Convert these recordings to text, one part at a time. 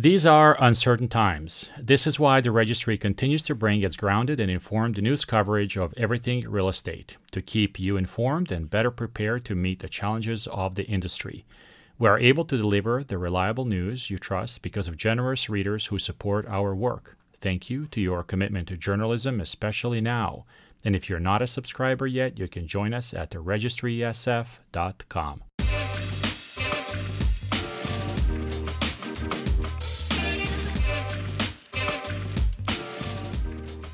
These are uncertain times. This is why the registry continues to bring its grounded and informed news coverage of everything real estate to keep you informed and better prepared to meet the challenges of the industry. We are able to deliver the reliable news you trust because of generous readers who support our work. Thank you to your commitment to journalism, especially now. And if you're not a subscriber yet, you can join us at theregistrysf.com.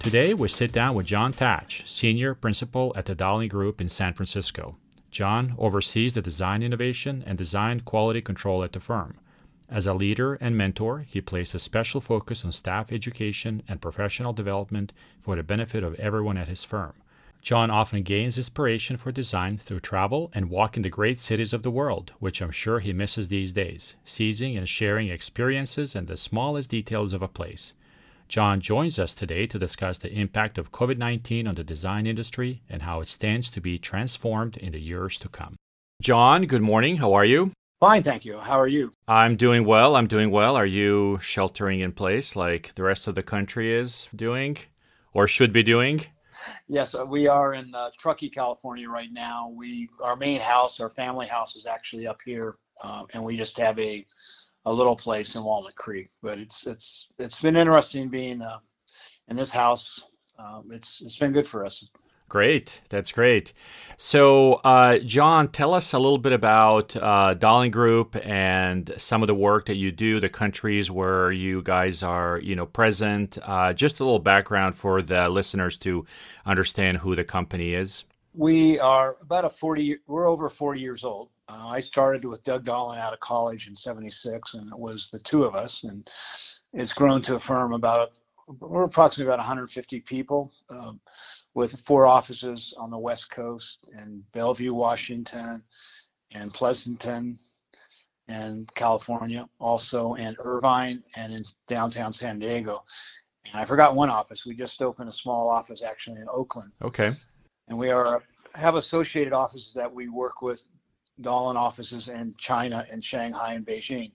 Today, we sit down with John Thatch, Senior Principal at the Dahlin Group in San Francisco. John oversees the design innovation and design quality control at the firm. As a leader and mentor, he places special focus on staff education and professional development for the benefit of everyone at his firm. John often gains inspiration for design through travel and walking the great cities of the world, which I'm sure he misses these days, seizing and sharing experiences and the smallest details of a place. John joins us today to discuss the impact of COVID 19 on the design industry and how it stands to be transformed in the years to come. John, good morning. How are you? Fine, thank you. How are you? I'm doing well. I'm doing well. Are you sheltering in place like the rest of the country is doing or should be doing? Yes, uh, we are in uh, Truckee, California right now. We our main house, our family house, is actually up here, um, and we just have a a little place in Walnut Creek. But it's it's it's been interesting being uh, in this house. Um, it's it's been good for us. Great, that's great. So, uh, John, tell us a little bit about uh, Dahlin Group and some of the work that you do, the countries where you guys are, you know, present. Uh, just a little background for the listeners to understand who the company is. We are about a forty. We're over forty years old. Uh, I started with Doug Dahlin out of college in '76, and it was the two of us, and it's grown to a firm about we're approximately about 150 people, um, with four offices on the West Coast in Bellevue, Washington, and Pleasanton, and California, also in Irvine and in downtown San Diego. And I forgot one office. We just opened a small office actually in Oakland. Okay. And we are have associated offices that we work with Dahlin offices in China and Shanghai and Beijing.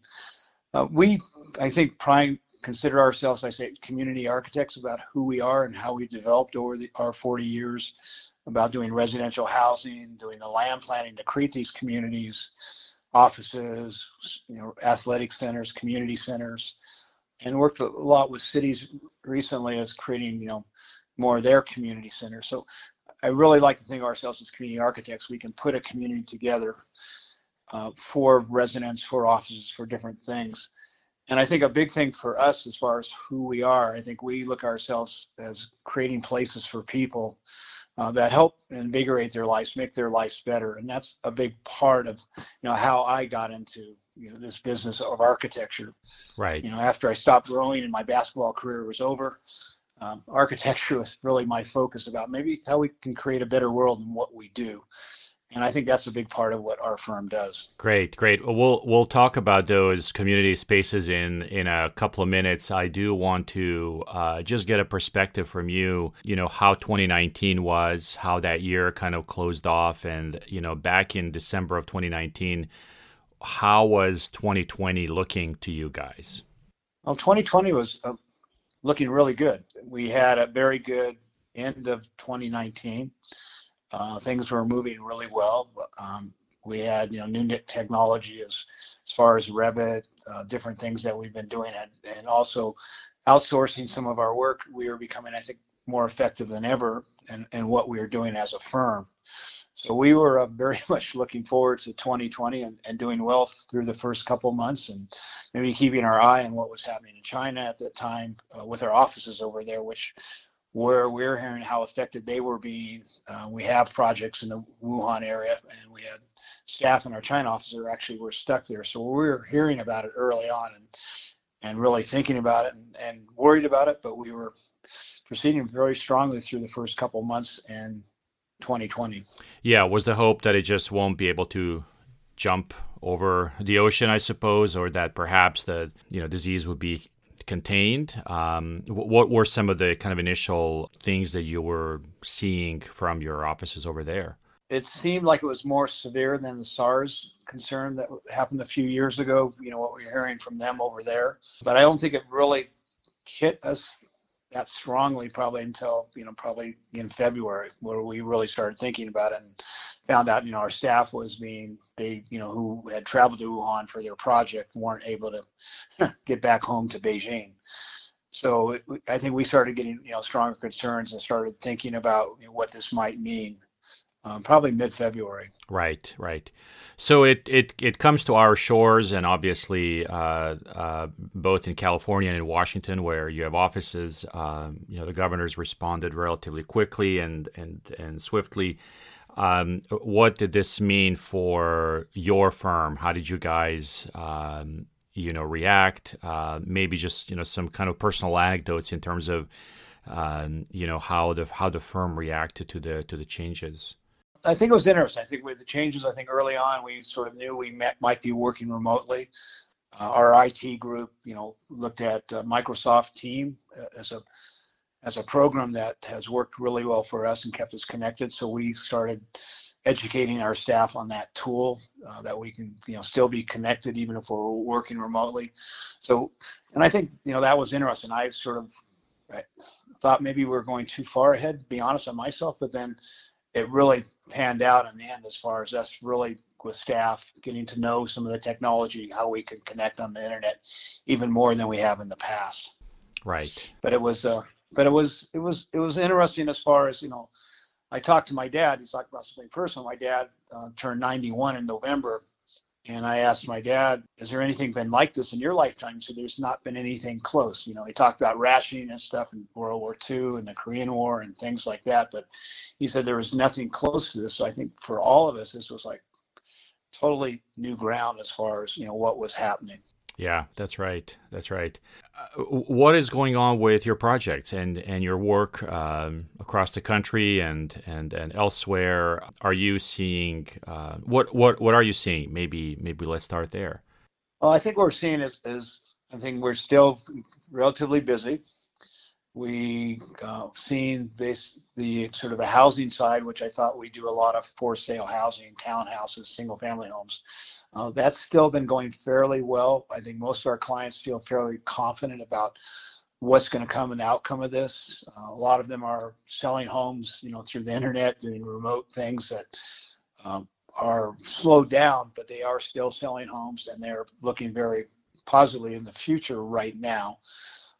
Uh, we, I think, prime consider ourselves, I say, community architects about who we are and how we've developed over the, our 40 years about doing residential housing, doing the land planning to create these communities, offices, you know, athletic centers, community centers, and worked a lot with cities recently as creating, you know, more of their community centers. So I really like to think of ourselves as community architects. We can put a community together uh, for residents, for offices, for different things. And I think a big thing for us, as far as who we are, I think we look ourselves as creating places for people uh, that help invigorate their lives, make their lives better. And that's a big part of, you know, how I got into you know this business of architecture. Right. You know, after I stopped growing and my basketball career was over, um, architecture was really my focus about maybe how we can create a better world in what we do and I think that's a big part of what our firm does. Great, great. We'll we'll talk about those community spaces in in a couple of minutes. I do want to uh, just get a perspective from you. You know how 2019 was, how that year kind of closed off, and you know back in December of 2019, how was 2020 looking to you guys? Well, 2020 was uh, looking really good. We had a very good end of 2019. Uh, things were moving really well. Um, we had you know new technology as as far as Revit, uh, different things that we've been doing, and, and also outsourcing some of our work. We are becoming, I think, more effective than ever and in what we are doing as a firm. So we were uh, very much looking forward to 2020 and, and doing well through the first couple months and maybe keeping our eye on what was happening in China at that time uh, with our offices over there, which where we're hearing how affected they were being. Uh, we have projects in the Wuhan area, and we had staff in our China office that actually were stuck there. So we were hearing about it early on and and really thinking about it and, and worried about it, but we were proceeding very strongly through the first couple months in 2020. Yeah, was the hope that it just won't be able to jump over the ocean, I suppose, or that perhaps the you know disease would be contained. Um, what were some of the kind of initial things that you were seeing from your offices over there? it seemed like it was more severe than the SARS concern that happened a few years ago. You know what we're hearing from them over there, but I don't think it really hit us that strongly probably until you know probably in February where we really started thinking about it and found out you know our staff was being they you know who had traveled to Wuhan for their project weren't able to get back home to Beijing. So I think we started getting you know stronger concerns and started thinking about you know, what this might mean. Um, probably mid-February. Right, right. So it, it, it comes to our shores, and obviously uh, uh, both in California and in Washington, where you have offices. Um, you know, the governors responded relatively quickly and and and swiftly. Um, what did this mean for your firm? How did you guys, um, you know, react? Uh, maybe just you know some kind of personal anecdotes in terms of, um, you know, how the how the firm reacted to the to the changes. I think it was interesting. I think with the changes, I think early on we sort of knew we met, might be working remotely. Uh, our IT group, you know, looked at uh, Microsoft Team uh, as a as a program that has worked really well for us and kept us connected. So we started educating our staff on that tool uh, that we can, you know, still be connected even if we're working remotely. So, and I think you know that was interesting. I sort of I thought maybe we are going too far ahead, to be honest on myself, but then it really panned out in the end as far as us really with staff getting to know some of the technology, how we could connect on the internet even more than we have in the past. Right. But it was, uh, but it was, it was, it was interesting as far as you know. I talked to my dad. He's talking about something personal. My dad uh, turned 91 in November, and I asked my dad, "Has there anything been like this in your lifetime?" Said, "There's not been anything close." You know, he talked about rationing and stuff in World War II and the Korean War and things like that, but he said there was nothing close to this. So I think for all of us, this was like totally new ground as far as you know what was happening. Yeah, that's right. That's right. Uh, what is going on with your projects and, and your work um, across the country and, and, and elsewhere? Are you seeing uh, what what what are you seeing? Maybe maybe let's start there. Well, I think what we're seeing is, is I think we're still relatively busy we uh, seen this the sort of the housing side, which I thought we do a lot of for sale housing, townhouses, single family homes. Uh, that's still been going fairly well. I think most of our clients feel fairly confident about what's going to come and the outcome of this. Uh, a lot of them are selling homes, you know, through the internet, doing remote things that um, are slowed down, but they are still selling homes and they're looking very positively in the future right now.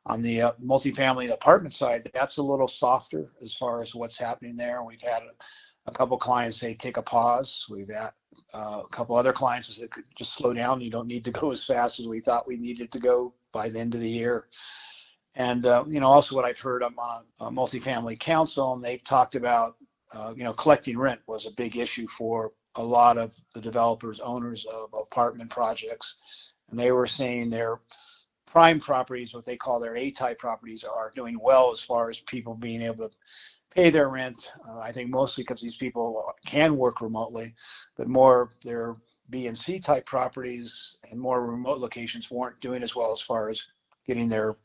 On the uh, multifamily apartment side, that's a little softer as far as what's happening there. We've had a, couple clients say take a pause. We've had uh, a couple other clients that could just slow down. You don't need to go as fast as we thought we needed to go by the end of the year. And uh, you know, also what I've heard, I'm on a multifamily council, and they've talked about uh, you know collecting rent was a big issue for a lot of the developers, owners of apartment projects, and they were saying they're prime properties, what they call their A-type properties, are doing well as far as people being able to pay their rent. Uh, I think mostly because these people can work remotely, but more their B and C type properties and more remote locations weren't doing as well as far as getting their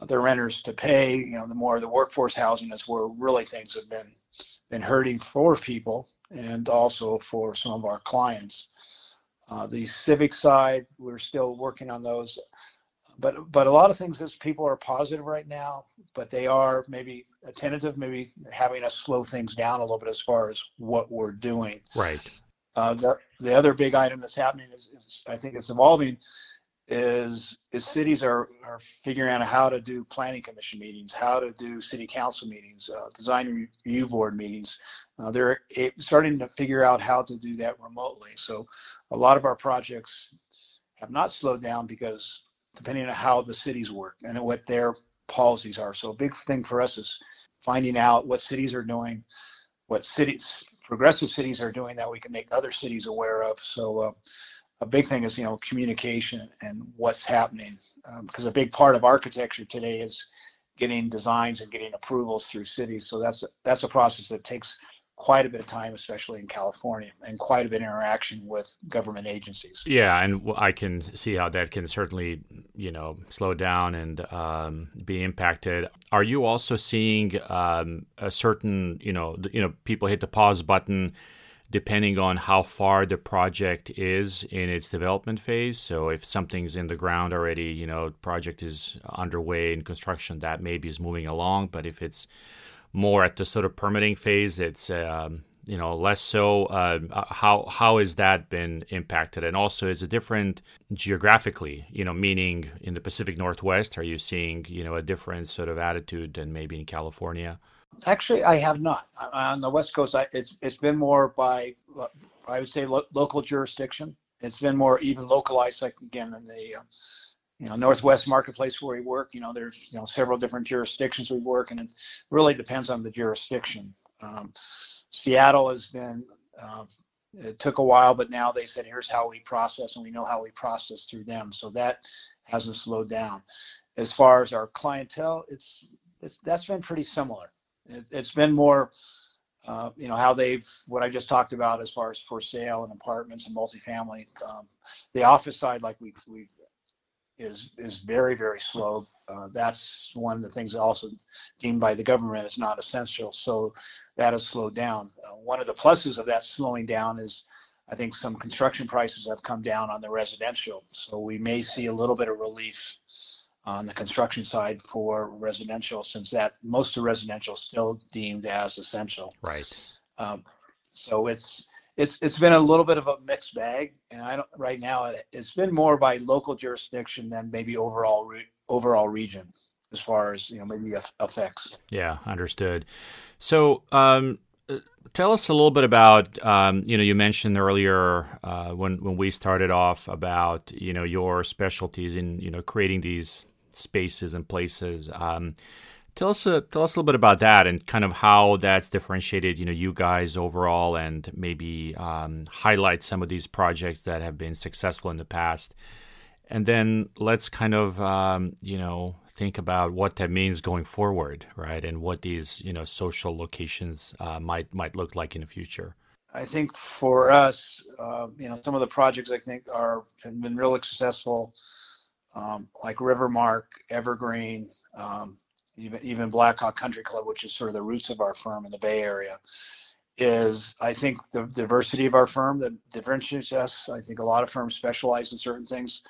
uh, their renters to pay. You know, the more the workforce housing is where really things have been been hurting for people and also for some of our clients. Uh, the civic side, we're still working on those. But but a lot of things as people are positive right now, but they are maybe tentative, maybe having us slow things down a little bit as far as what we're doing. Right. Uh, the the other big item that's happening is, is I think it's evolving is is cities are are figuring out how to do planning commission meetings, how to do city council meetings, uh, design review board meetings. Uh, they're starting to figure out how to do that remotely. So a lot of our projects have not slowed down because depending on how the cities work and what their policies are. So a big thing for us is finding out what cities are doing, what cities progressive cities are doing that we can make other cities aware of. So. Uh, a big thing is you know communication and what's happening um, because a big part of architecture today is getting designs and getting approvals through cities so that's that's a process that takes quite a bit of time, especially in California, and quite a bit of interaction with government agencies. Yeah, and I can see how that can certainly, you know, slow down and um, be impacted. Are you also seeing um, a certain, you know, you know, people hit the pause button depending on how far the project is in its development phase. So if something's in the ground already, you know, project is underway in construction, that maybe is moving along. But if it's more at the sort of permitting phase, it's um, you know less so. Uh, how how has that been impacted? And also, is it different geographically? You know, meaning in the Pacific Northwest, are you seeing you know a different sort of attitude than maybe in California? Actually, I have not. On the West Coast, I, it's it's been more by I would say lo- local jurisdiction. It's been more even localized, like again in the uh, you know Northwest Marketplace where we work. You know, there's you know several different jurisdictions we work, and it really depends on the jurisdiction. Um, Seattle has been. Uh, it took a while, but now they said, here's how we process, and we know how we process through them. So that hasn't slowed down. As far as our clientele, it's, it's that's been pretty similar. It, has been more, uh, you know, how they've what I just talked about as far as for sale and apartments and multifamily. Um, the office side, like we we is is very very slow. Uh, that's one of the things also deemed by the government as not essential. So that has slowed down. Uh, one of the pluses of that slowing down is I think some construction prices have come down on the residential. So we may see a little bit of relief on the construction side for residential, since that most of residential is still deemed as essential. Right. Um, so it's it's it's been a little bit of a mixed bag, and I don't right now it, has been more by local jurisdiction than maybe overall re, overall region as far as you know maybe effects. Yeah, understood. So. Um, tell us a little bit about um, you know you mentioned earlier uh, when when we started off about you know your specialties in you know creating these spaces and places. Um, tell us uh, tell us a little bit about that and kind of how that's differentiated, you know, you guys overall, and maybe um, highlight some of these projects that have been successful in the past. And then let's kind of um, you know think about what that means going forward, right? And what these you know social locations uh, might might look like in the future. I think for us, uh, you know, some of the projects I think are have been really successful um, like Rivermark, Evergreen, um, even even Blackhawk Country Club, which is sort of the roots of our firm in the Bay Area, is I think the diversity of our firm that differentiates us. I think a lot of firms specialize in certain things.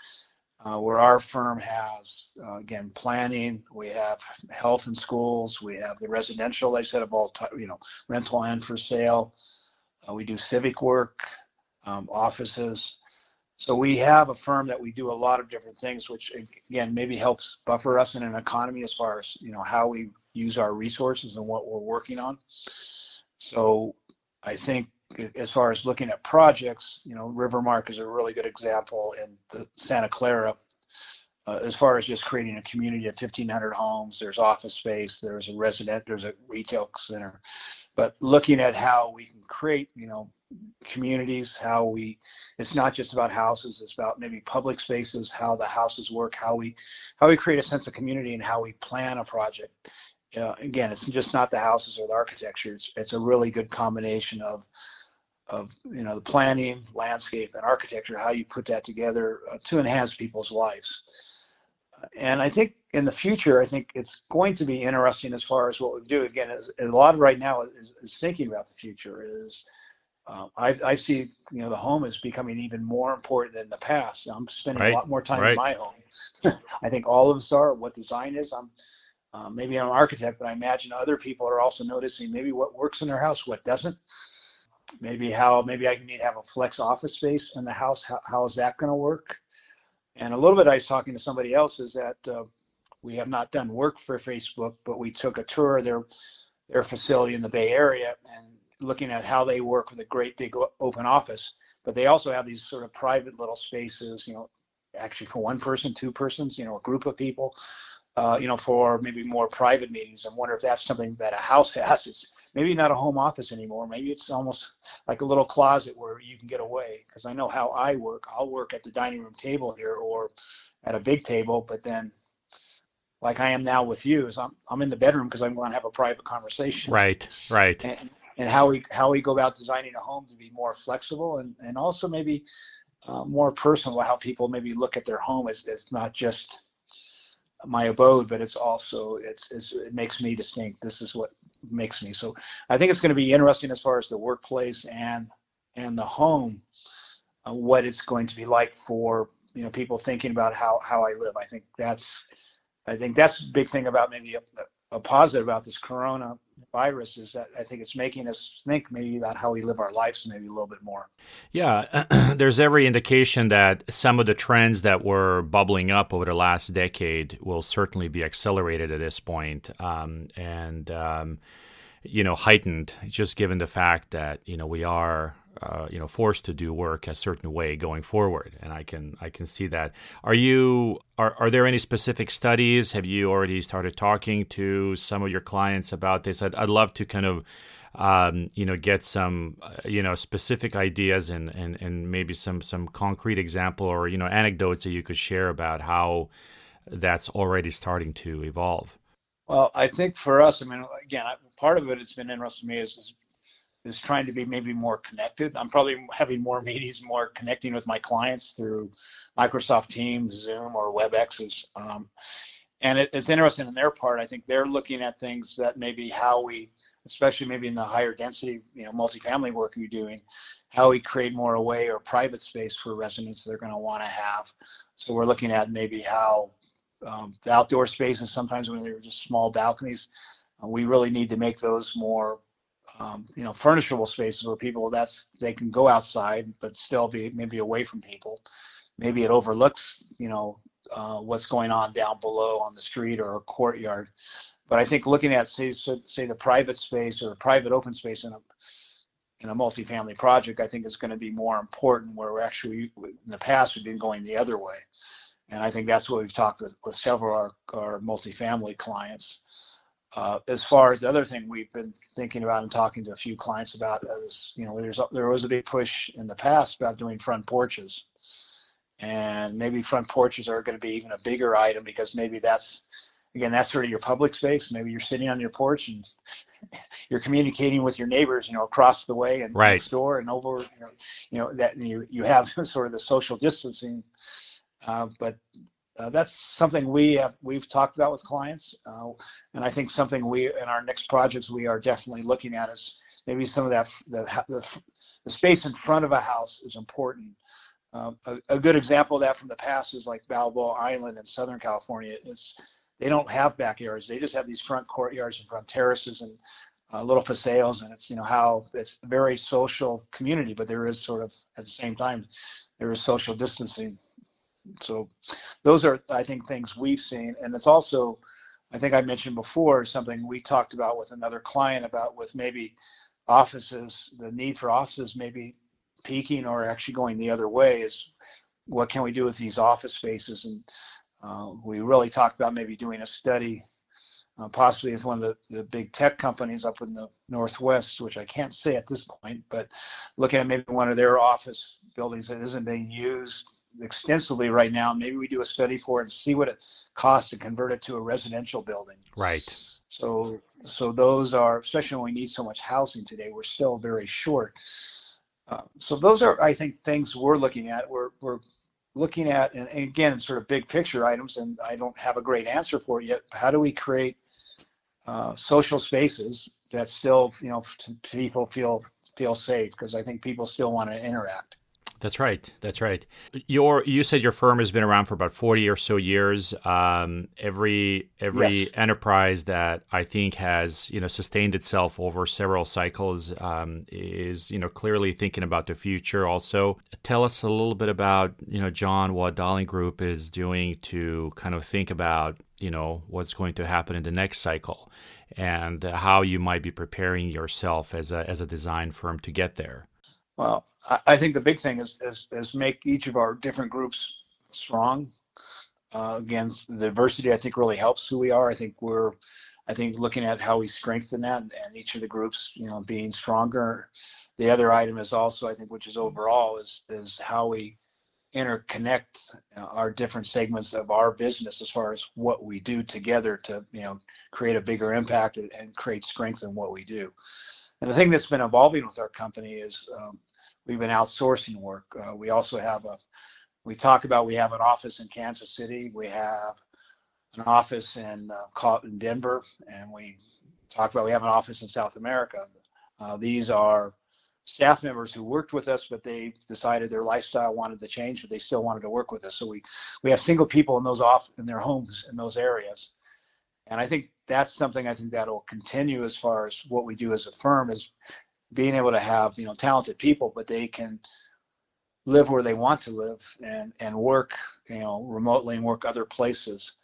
Uh, where our firm has uh, again planning, we have health and schools, we have the residential. I said of all you know, rental and for sale. Uh, we do civic work, um, offices. So we have a firm that we do a lot of different things, which again maybe helps buffer us in an economy as far as you know how we use our resources and what we're working on. So I think as far as looking at projects, you know, Rivermark is a really good example in the Santa Clara. Uh, as far as just creating a community of 1,500 homes, there's office space, there's a resident, there's a retail center, but looking at how we can create, you know, communities, how we, it's not just about houses, it's about maybe public spaces, how the houses work, how we, how we create a sense of community and how we plan a project. Uh, again, it's just not the houses or the architecture. It's, it's a really good combination of, of you know the planning, landscape, and architecture. How you put that together uh, to enhance people's lives. and I think in the future, I think it's going to be interesting as far as what we do. Again, is, a lot right now is, is thinking about the future. Is um, I, I, see, you know, the home is becoming even more important than the past. I'm spending right. a lot more time right. in my home. I think all of us are. What design is, I'm uh, maybe I'm an architect, but I imagine other people are also noticing maybe what works in their house, what doesn't. Maybe how maybe I need to have a flex office space in the house. How, how is that going to work? And a little bit, I was talking to somebody else. Is that uh, we have not done work for Facebook, but we took a tour of their their facility in the Bay Area, and looking at how they work with a great big open office, but they also have these sort of private little spaces, you know, actually for one person, two persons, you know, a group of people, uh, you know, for maybe more private meetings. I wonder if that's something that a house has. It's maybe not a home office anymore. Maybe it's almost like a little closet where you can get away. Because I know how I work. I'll work at the dining room table here or at a big table, but then like I am now with you, is I'm I'm in the bedroom because I'm going to have a private conversation. Right, right. And, and how we how we go about designing a home to be more flexible and and also maybe uh, more personal how people maybe look at their home as it's not just my abode but it's also it's, it's it makes me distinct. This is what makes me. So i think it's going to be interesting as far as the workplace and and the home uh, what it's going to be like for you know people thinking about how how i live. I think that's i think that's a big thing about maybe a, a positive about this corona virus is that I think it's making us think maybe about how we live our lives maybe a little bit more. Yeah, there's every indication that some of the trends that were bubbling up over the last decade will certainly be accelerated at this point, um, and um, you know heightened just given the fact that you know we are uh, you know forced to do work a certain way going forward. And i can i can see that. Are you are, are there any specific studies? Have you already started talking to some of your clients about this? I'd, I'd love to kind of um, you know get some uh, you know specific ideas and, and and maybe some some concrete example or you know anecdotes that you could share about how that's already starting to evolve. Well i think for us i mean again part of it it's been interesting to me is, is is trying to be maybe more connected. I'm probably having more meetings, more connecting with my clients through Microsoft Teams, Zoom, or WebExes. Um, and it, it's interesting on their part. I think they're looking at things that maybe how we, especially maybe in the higher density, you know, multifamily work we're doing, how we create more away or private space for residents they're going to want to have. So we're looking at maybe how um, the outdoor spaces, sometimes when they're just small balconies, uh, we really need to make those more um, you know, furnishable spaces where people that's they can go outside but still be maybe away from people. Maybe it overlooks, you know, uh, what's going on down below on the street or a courtyard. But I think looking at say say the private space or private open space in a in a multifamily project, I think is going to be more important. Where we're actually in the past we've been going the other way, and I think that's what we've talked with, with several of our, our multifamily clients. Uh, as far as the other thing we've been thinking about and talking to a few clients about is, you know, there's there was a big push in the past about doing front porches, and maybe front porches are going to be even a bigger item because maybe that's again that's sort of your public space. Maybe you're sitting on your porch and you're communicating with your neighbors, you know, across the way and right. next door and over. You know, you know that you you have sort of the social distancing, uh, but uh, that's something we have we've talked about with clients, uh, and I think something we in our next projects we are definitely looking at is maybe some of that the, the, the space in front of a house is important. Uh, a, a, good example of that from the past is like Balboa Island in Southern California. It's they don't have backyards; they just have these front courtyards and front terraces and uh, little paseos, and it's you know how it's a very social community, but there is sort of at the same time there is social distancing so those are, I think, things we've seen. And it's also, I think I mentioned before, something we talked about with another client about with maybe offices, the need for offices maybe peaking or actually going the other way is what can we do with these office spaces? And uh, we really talked about maybe doing a study, uh, possibly with one of the, the big tech companies up in the Northwest, which I can't say at this point, but looking at maybe one of their office buildings that isn't being used extensively right now. Maybe we do a study for it and see what it costs to convert it to a residential building. Right. So, so those are, especially when we need so much housing today, we're still very short. Uh, so those are, I think, things we're looking at. We're, we're looking at, and again, sort of big picture items, and I don't have a great answer for it yet. How do we create uh, social spaces that still, you know, people feel feel safe? Because I think people still want to interact. That's right. That's right. Your you said your firm has been around for about forty or so years. Um, every every yes. enterprise that I think has you know sustained itself over several cycles um, is you know clearly thinking about the future. Also, tell us a little bit about you know John what Dahlin Group is doing to kind of think about you know what's going to happen in the next cycle and how you might be preparing yourself as a as a design firm to get there. Well, I, think the big thing is, is, is make each of our different groups strong. Uh, again, the diversity I think really helps who we are. I think we're, I think looking at how we strengthen that and, and each of the groups, you know, being stronger. The other item is also, I think, which is overall, is is how we interconnect our different segments of our business as far as what we do together to, you know, create a bigger impact and create strength in what we do And the thing that's been evolving with our company is um, we've been outsourcing work. Uh, we also have a, we talk about we have an office in Kansas City. We have an office in, uh, in Denver, and we talk about we have an office in South America. Uh, these are staff members who worked with us, but they decided their lifestyle wanted to change, but they still wanted to work with us. So we we have single people in those off in their homes in those areas, and I think that's something I think that will continue as far as what we do as a firm is being able to have you know talented people, but they can live where they want to live and and work you know remotely and work other places.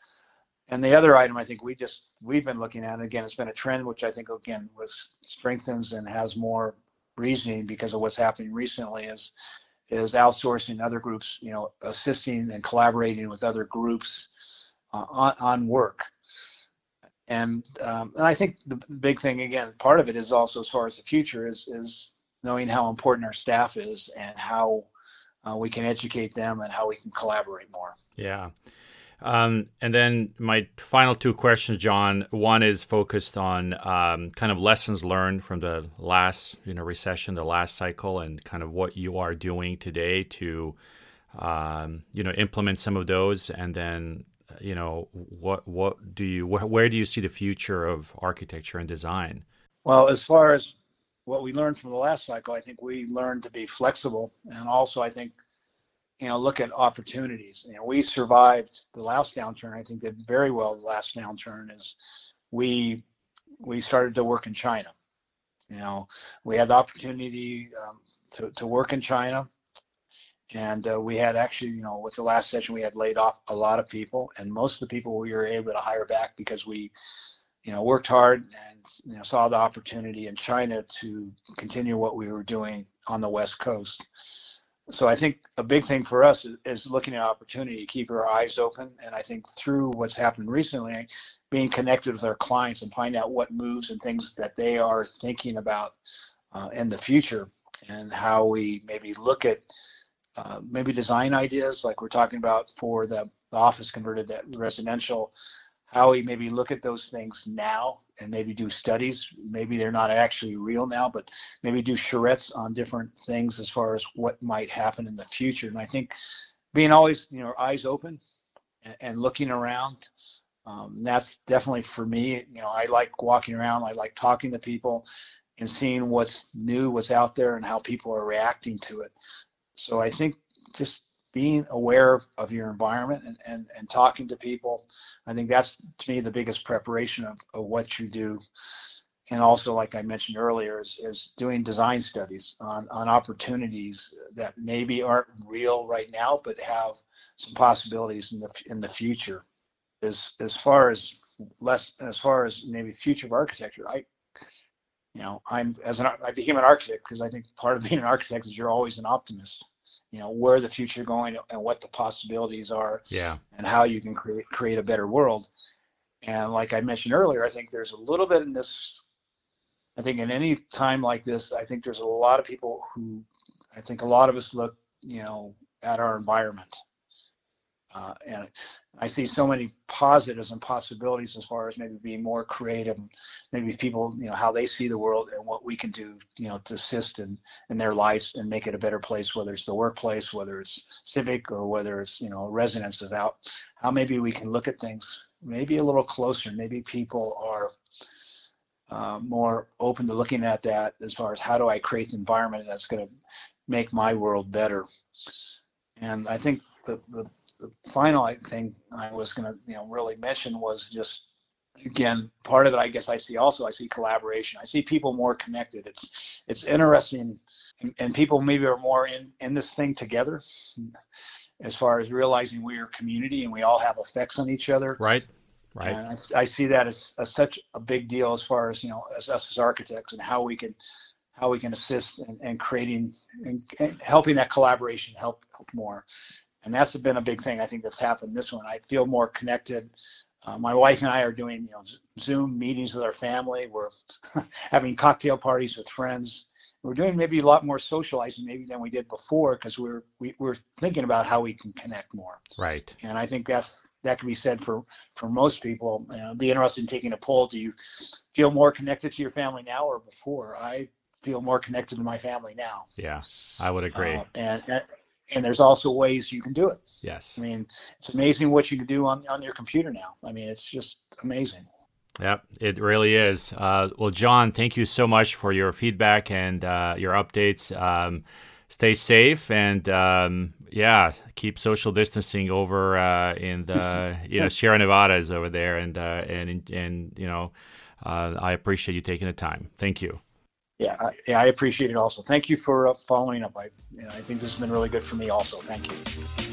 And the other item I think we just we've been looking at, again, it's been a trend which I think again was strengthens and has more reasoning because of what's happening recently is is outsourcing other groups, you know, assisting and collaborating with other groups uh, on, on work. And um, and I think the big thing again, part of it is also as far as the future is is knowing how important our staff is and how uh, we can educate them and how we can collaborate more. Yeah. Um, and then my final two questions, John. One is focused on um, kind of lessons learned from the last you know recession, the last cycle, and kind of what you are doing today to um, you know implement some of those. And then you know what what do you wh- where do you see the future of architecture and design? Well, as far as what we learned from the last cycle, I think we learned to be flexible, and also I think you know, look at opportunities. You know, we survived the last downturn. I think did very well the last downturn is we we started to work in China. You know, we had the opportunity um, to, to work in China. And uh, we had actually, you know, with the last session, we had laid off a lot of people, and most of the people we were able to hire back because we, you know, worked hard and you know saw the opportunity in China to continue what we were doing on the West Coast. So I think a big thing for us is, looking at opportunity, keep our eyes open, and I think through what's happened recently, being connected with our clients and find out what moves and things that they are thinking about uh, in the future, and how we maybe look at uh, maybe design ideas like we're talking about for the, the office converted that residential how we maybe look at those things now and maybe do studies. Maybe they're not actually real now, but maybe do charrettes on different things as far as what might happen in the future. And I think being always, you know, eyes open and, and looking around, um, that's definitely for me. You know, I like walking around. I like talking to people and seeing what's new, what's out there, and how people are reacting to it. So I think just being aware of, of your environment and, and, and talking to people. I think that's to me the biggest preparation of, of what you do. And also, like I mentioned earlier, is, is doing design studies on, on opportunities that maybe aren't real right now, but have some possibilities in the in the future. As as far as less as far as maybe future of architecture, I you know I'm as an I became an architect because I think part of being an architect is you're always an optimist you know where the future going and what the possibilities are yeah. and how you can create create a better world. And like i mentioned earlier i think there's a little bit in this i think in any time like this i think there's a lot of people who i think a lot of us look you know at our environment. Uh, and I see so many positives and possibilities as far as maybe being more creative, and maybe people, you know, how they see the world and what we can do, you know, to assist in, in their lives and make it a better place, whether it's the workplace, whether it's civic or whether it's, you know, residences out, how maybe we can look at things maybe a little closer. Maybe people are uh, more open to looking at that as far as how do I create an environment that's going to make my world better. And I think the, the the final thing I was going to you know really mention was just again part of it I guess I see also I see collaboration. I see people more connected. It's it's interesting. And, and people maybe are more in in this thing together as far as realizing we are community and we all have effects on each other. Right right. And I, I see that as, as such a big deal as far as you know as us as architects and how we can how we can assist in, in creating and, and helping that collaboration help help more and that's been a big thing I think that's happened this one. I feel more connected. Uh, my wife and I are doing you know Zoom meetings with our family. We're having cocktail parties with friends, we're doing maybe a lot more socializing maybe than we did before because we're we, we're thinking about how we can connect more. Right. And I think that's that can be said for for most people. Uh, be interested in taking a poll. Do you feel more connected to your family now or before? I feel more connected to my family now. Yeah, I would agree. Uh, and and there's also ways you can do it. Yes. I mean, it's amazing what you can do on on your computer now. I mean, it's just amazing. Yep, it really is. Uh, well, John, thank you so much for your feedback and uh, your updates. Um, stay safe and um, yeah, keep social distancing over uh, in the you know Sierra Nevada is over there, and uh, and and you know, uh, I appreciate you taking the time. Thank you. Yeah, I, yeah, I appreciate it also. Thank you for uh, following up. I, you know, I think this has been really good for me also. Thank you.